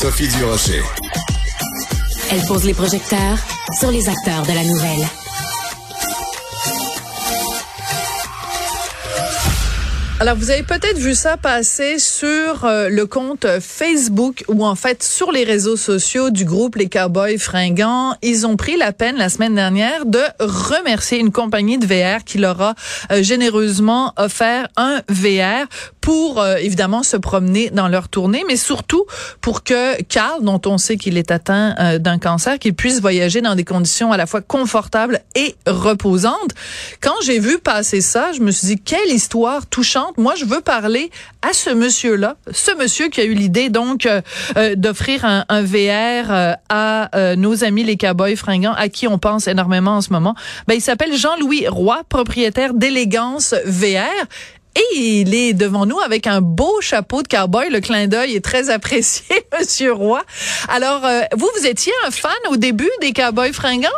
Sophie Durocher. Elle pose les projecteurs sur les acteurs de la nouvelle. Alors, vous avez peut-être vu ça passer sur euh, le compte Facebook ou en fait sur les réseaux sociaux du groupe Les Cowboys Fringants. Ils ont pris la peine la semaine dernière de remercier une compagnie de VR qui leur a euh, généreusement offert un VR pour euh, évidemment se promener dans leur tournée, mais surtout pour que Carl, dont on sait qu'il est atteint d'un cancer, qu'il puisse voyager dans des conditions à la fois confortables et reposantes. Quand j'ai vu passer ça, je me suis dit quelle histoire touchante moi, je veux parler à ce monsieur-là, ce monsieur qui a eu l'idée donc euh, euh, d'offrir un, VR euh, à nos amis les cowboys fringants, à qui on pense énormément en ce moment. Ben, il s'appelle Jean-Louis Roy, propriétaire d'Élégance VR. Et il est devant nous avec un beau chapeau de cowboy. Le clin d'œil est très apprécié, Monsieur Roy. Alors, vous, vous étiez un fan au début des cowboys fringants?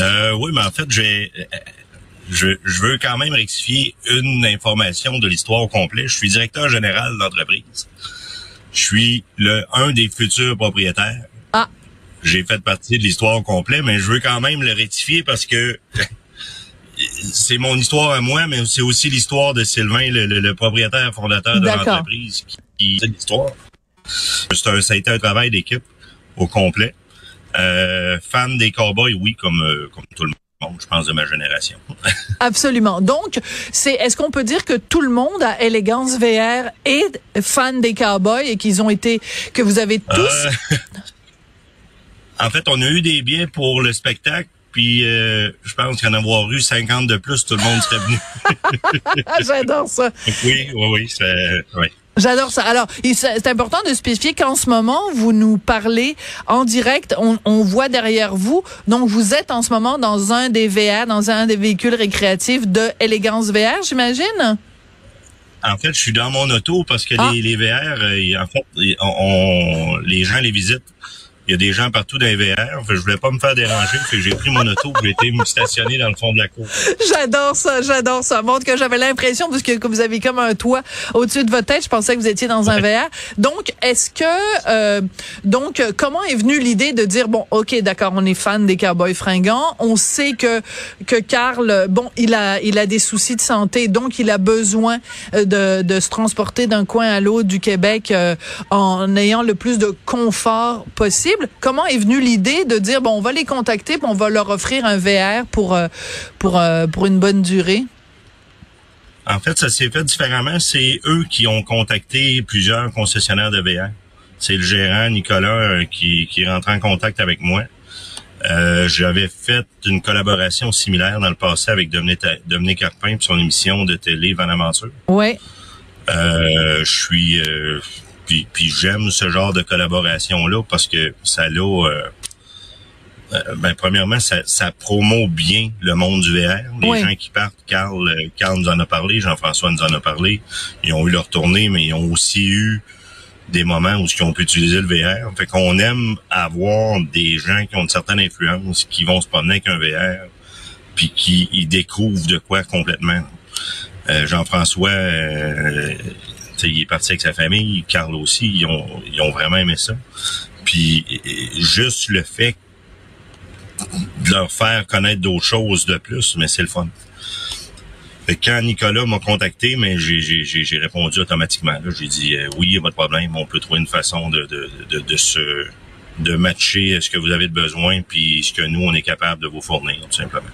Euh, oui, mais en fait, j'ai je, veux quand même rectifier une information de l'histoire au complet. Je suis directeur général d'entreprise. Je suis le un des futurs propriétaires. Ah. J'ai fait partie de l'histoire au complet, mais je veux quand même le rectifier parce que c'est mon histoire à moi, mais c'est aussi l'histoire de Sylvain, le, propriétaire fondateur de l'entreprise, qui, c'est l'histoire. Un, ça a été un travail d'équipe au complet. Euh, fan des cowboys, oui, comme euh, comme tout le monde je pense, de ma génération. Absolument. Donc, c'est est-ce qu'on peut dire que tout le monde à Élégance VR est fan des cowboys et qu'ils ont été que vous avez tous? euh, En fait, on a eu des biens pour le spectacle. Puis euh, je pense qu'en avoir eu 50 de plus, tout le monde serait venu. J'adore ça. Oui, oui, oui, c'est oui. J'adore ça. Alors, c'est important de spécifier qu'en ce moment, vous nous parlez en direct. On, on, voit derrière vous. Donc, vous êtes en ce moment dans un des VR, dans un des véhicules récréatifs de Élégance VR, j'imagine? En fait, je suis dans mon auto parce que ah. les, les VR, euh, en fait, on, les gens les visitent il y a des gens partout dans les VR. je voulais pas me faire déranger. j'ai pris mon auto j'ai été me stationner dans le fond de la cour. J'adore ça, j'adore ça. Montre que j'avais l'impression, parce que, vous avez comme un toit au-dessus de votre tête, je pensais que vous étiez dans un VR. Donc, est-ce que, euh, donc, comment est venue l'idée de dire, bon, OK, d'accord, on est fan des cowboys fringants. On sait que, que Carl, bon, il a, il a des soucis de santé, donc il a besoin euh, de, de se transporter d'un coin à l'autre du Québec euh, en ayant le plus de confort possible. Comment est venue l'idée de dire, bon, on va les contacter, puis on va leur offrir un VR pour, euh, pour, euh, pour une bonne durée? En fait, ça s'est fait différemment. C'est eux qui ont contacté plusieurs concessionnaires de VR. C'est le gérant Nicolas euh, qui, qui est rentré en contact avec moi. J'avais fait une collaboration similaire dans le passé avec Dominique, Dominique Carpin pour son émission de télé Van Aventure. Oui. je suis puis, puis j'aime ce genre de collaboration-là parce que ça l'a... Euh, euh, ben, premièrement, ça, ça promeut bien le monde du VR. Les gens qui partent, Carl, euh, Carl nous en a parlé, Jean-François nous en a parlé. Ils ont eu leur tournée, mais ils ont aussi eu des moments où ils ont pu utiliser le VR. Fait qu'on aime avoir des gens qui ont une certaine influence, qui vont se promener avec un VR, puis qui ils découvrent de quoi complètement. Jean-François, il est parti avec sa famille, Carl aussi, ils ont, vraiment aimé ça. Puis juste le fait de leur faire connaître d'autres choses de plus, mais c'est le fun. quand Nicolas m'a contacté, mais j'ai répondu automatiquement. J'ai dit euh, oui, il n'y a pas de problème, on peut trouver une façon de, de matcher ce que vous avez de besoin puis ce que nous on est capable de vous fournir tout simplement.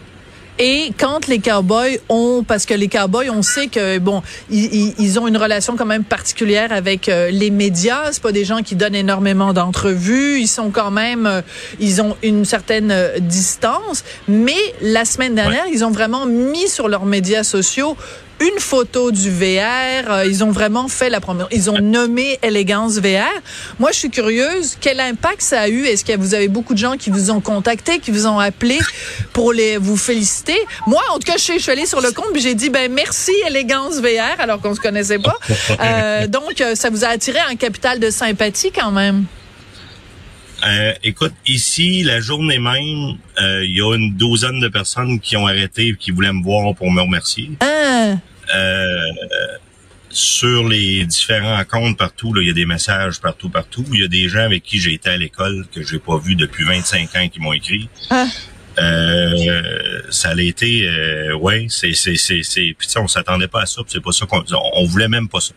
Et quand les cowboys ont, parce que les cowboys, on sait que bon, ils, ils ont une relation quand même particulière avec euh, les médias. C'est pas des gens qui donnent énormément d'entrevues. Ils sont quand même, euh, ils ont une certaine euh, distance. Mais la semaine dernière, ils ont vraiment mis sur leurs médias sociaux une photo du VR. Euh, ils ont vraiment fait la première. Ils ont nommé Élégance VR. Moi, je suis curieuse. Quel impact ça a eu? Est-ce que vous avez beaucoup de gens qui vous ont contacté, qui vous ont appelé pour les vous féliciter? Moi, en tout cas, je, suis, allée sur le compte puis j'ai dit, ben merci Élégance VR, alors qu'on se connaissait pas. Euh, donc, euh, ça vous a attiré un capital de sympathie quand même. Euh, écoute, ici, la journée même, euh, il y a une douzaine de personnes qui ont arrêté et qui voulaient me voir pour me remercier. Ah. Euh, sur les différents comptes partout, là, il y a des messages partout, partout. Il y a des gens avec qui j'ai été à l'école que j'ai pas vu depuis 25 ans qui m'ont écrit. Ah. Euh, ça a été, euh, ouais, c'est, c'est, c'est, c'est, puis on s'attendait pas à ça, c'est pas ça qu'on, on, voulait même pas ça.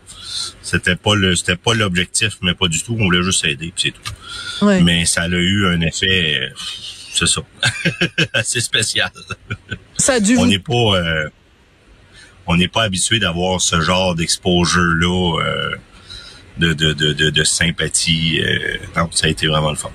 C'était pas le, c'était pas l'objectif, mais pas du tout. On voulait juste aider, puis c'est tout. Ouais. Mais ça a eu un effet, euh, c'est ça, assez spécial. Ça a dû on n'est pas, euh, on n'est pas habitué d'avoir ce genre d'exposure là, euh, de, de, de, de, de sympathie. Euh, non, ça a été vraiment le fun.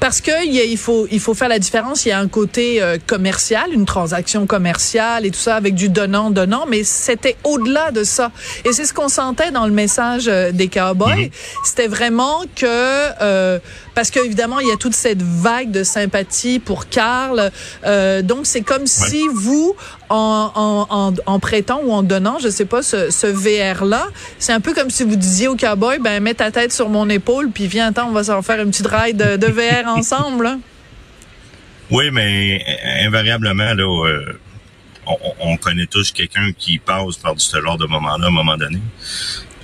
Parce que il, faut il faut faire la différence. Il y a un côté euh, commercial, une transaction commerciale et tout ça avec du donnant donnant, mais c'était au-delà de ça. Et c'est ce qu'on sentait dans le message euh, des cowboys. C'était vraiment que euh, parce qu'évidemment il y a toute cette vague de sympathie pour Karl. Euh, donc c'est comme si vous en, en, en, en prêtant ou en donnant, je sais pas, ce, ce VR là, c'est un peu comme si vous disiez au cowboy, ben mets ta tête sur mon épaule puis viens, attends, on va s'en faire une petite ride de, de VR ensemble. là. Oui, mais euh, invariablement, là, euh, on, on connaît tous quelqu'un qui passe par ce genre de moment-là à un moment donné.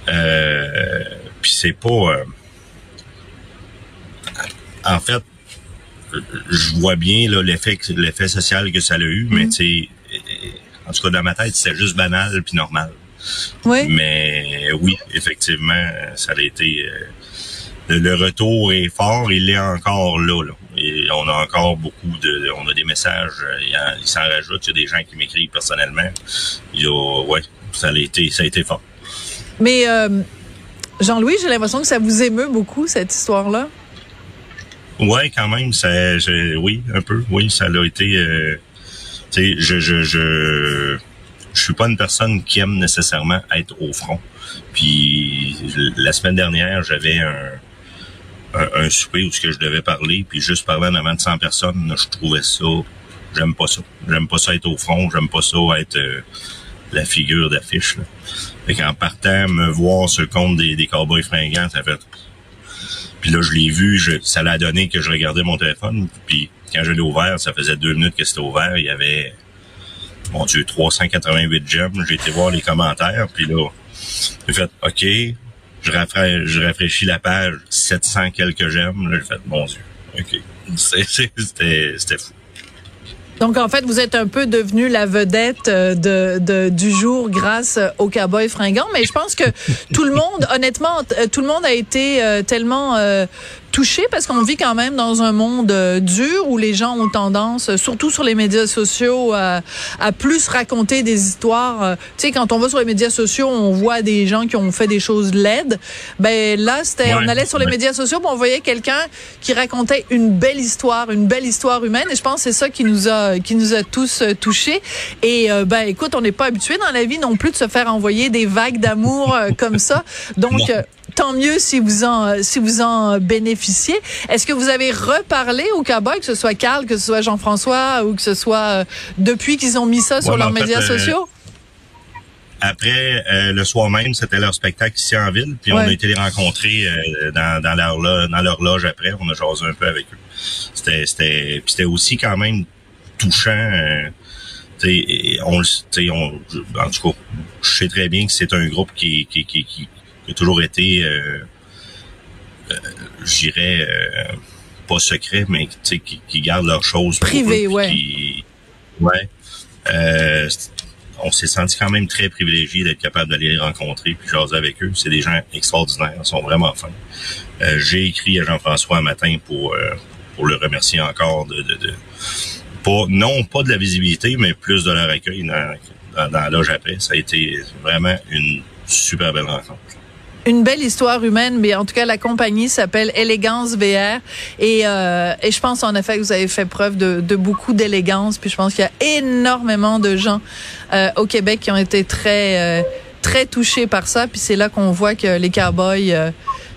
Euh, Puis c'est pas... euh, en fait, je vois bien l'effet social que ça a eu, mais tu sais, euh, en tout cas dans ma tête, c'était juste banal puis normal. Oui. Mais oui, effectivement, ça a été. euh, le, retour est fort, il est encore là, là. Et on a encore beaucoup de. On a des messages, il, s'en rajoute, il y a des gens qui m'écrivent personnellement. Il y a, ouais, ça a été, ça a été fort. Mais euh, Jean-Louis, j'ai l'impression que ça vous émeut beaucoup cette histoire-là. Ouais, quand même, ça, je- oui, un peu, oui, ça l'a été. euh, tu sais, je, je, je, je suis pas une personne qui aime nécessairement être au front. Puis la semaine dernière, j'avais un, un, un souper où ce que je devais parler, puis juste parler en avant de 100 personnes, je trouvais ça, j'aime pas ça. J'aime pas ça être au front, j'aime pas ça être euh, la figure d'affiche. Fait qu'en partant, me voir sur compte des, des cowboys fringants, ça fait puis là, je l'ai vu, je, ça l'a donné que je regardais mon téléphone. Puis quand je l'ai ouvert, ça faisait deux minutes que c'était ouvert. Il y avait, mon Dieu, 388 j'aime. J'ai été voir les commentaires. Puis là, j'ai fait, OK. Je, rafra- je rafraîchis la page, 700 quelques j'aime. Là, j'ai fait, mon Dieu, OK. C'était fou. Donc, en fait, vous êtes un peu devenu la vedette euh, de, de- du jour grâce euh, au cowboy fringant. Mais je pense que tout le monde, honnêtement, euh, tout le monde a été tellement touché parce qu'on vit quand même dans un monde euh, dur où les gens ont tendance, euh, surtout sur les médias sociaux, à, à plus raconter des histoires. euh, tu sais, quand on va sur les médias sociaux, on voit des gens qui ont fait des choses laides. Ben là, c'était, Ouais, on allait sur les ouais. médias sociaux, puis on voyait quelqu'un qui racontait une belle histoire, une belle histoire humaine. Et je pense que c'est ça qui nous a, qui nous a tous euh, touchés. Et euh, ben, écoute, on n'est pas habitué dans la vie non plus de se faire envoyer des vagues d'amour euh, comme ça. Donc euh, Tant mieux si vous en euh, si vous en bénéficiez. Est-ce que vous avez reparlé au cowboy, que ce soit Carl, que ce soit Jean-François ou que ce soit euh, depuis qu'ils ont mis ça sur Ouais, leurs fait, médias euh, sociaux? Après, euh, le soir même, c'était leur spectacle ici en ville. Puis on a été les rencontrer euh, dans, dans, leur, lo- dans leur loge après. On a jasé un peu avec eux. C'était, c'était, aussi quand même touchant. euh, on, le- tu sais, on, je- en tout cas, je sais très bien que c'est un groupe qui, qui, qui, qui, qui a toujours été, euh, euh, je dirais, euh, pas secret, mais tu sais, qui, qui gardent leurs choses pour Privé, eux, puis ouais. qui- ouais. Euh, on s'est senti quand même très privilégié d'être capable d'aller les rencontrer puis jaser avec eux. C'est des gens extraordinaires, ils sont vraiment fins. Euh, J'ai écrit à Jean-François un matin pour euh, pour le remercier encore de, de, de pas non pas de la visibilité, mais plus de leur accueil dans, dans, dans la loge après. Ça a été vraiment une super belle rencontre. Une belle histoire humaine, mais en tout cas, la compagnie s'appelle Élégance VR. Et, euh, et je pense en effet que vous avez fait preuve de, de beaucoup d'élégance. Puis je pense qu'il y a énormément de gens euh, au Québec qui ont été très, euh, très touchés par ça. Puis c'est là qu'on voit que les Cowboys euh,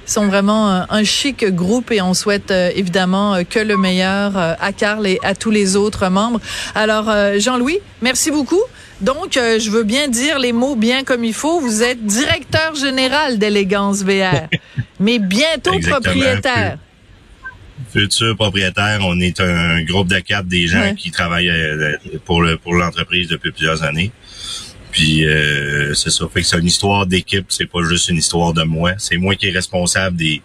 sont vraiment un, un chic groupe et on souhaite euh, évidemment euh, que le meilleur euh, à Carl et à tous les autres membres. Alors, euh, Jean-Louis, merci beaucoup. Donc, euh, je veux bien dire les mots bien comme il faut. Vous êtes directeur général d'Élégance VR, mais bientôt Exactement. propriétaire. Futur propriétaire, on est un groupe de quatre des gens Ouais. qui travaillent euh, pour le pour l'entreprise depuis plusieurs années. Puis euh, c'est ça. Fait que c'est une histoire d'équipe, c'est pas juste une histoire de moi. C'est moi qui est responsable des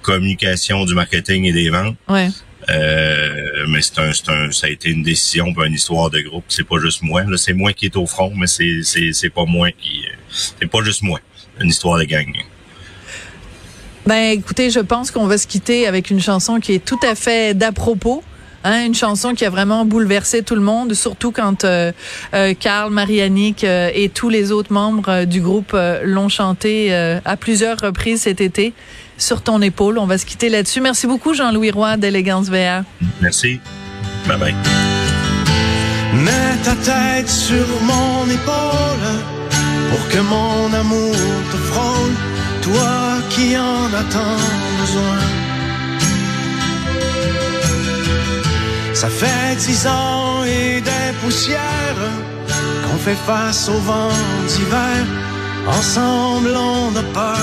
communications, du marketing et des ventes. Ouais. Euh, mais c'est un, c'est un, ça a été une décision, pas une histoire de groupe. C'est pas juste moi. Là, c'est moi qui est au front, mais c'est, c'est, c'est pas moi qui, c'est pas juste moi. Une histoire de gang. Ben, écoutez, je pense qu'on va se quitter avec une chanson qui est tout à fait d'à propos. Hein, une chanson qui a vraiment bouleversé tout le monde, surtout quand euh, euh, Carl, Marianique euh, et tous les autres membres euh, du groupe euh, l'ont chanté euh, à plusieurs reprises cet été sur ton épaule. On va se quitter là-dessus. Merci beaucoup, Jean-Louis Roy d'Élégance VR. Merci. Bye bye. Mets ta tête sur mon épaule pour que mon amour te frôle, toi qui en as tant besoin. Ça fait dix ans et des poussières qu'on fait face au vent d'hiver. Ensemble, on n'a pas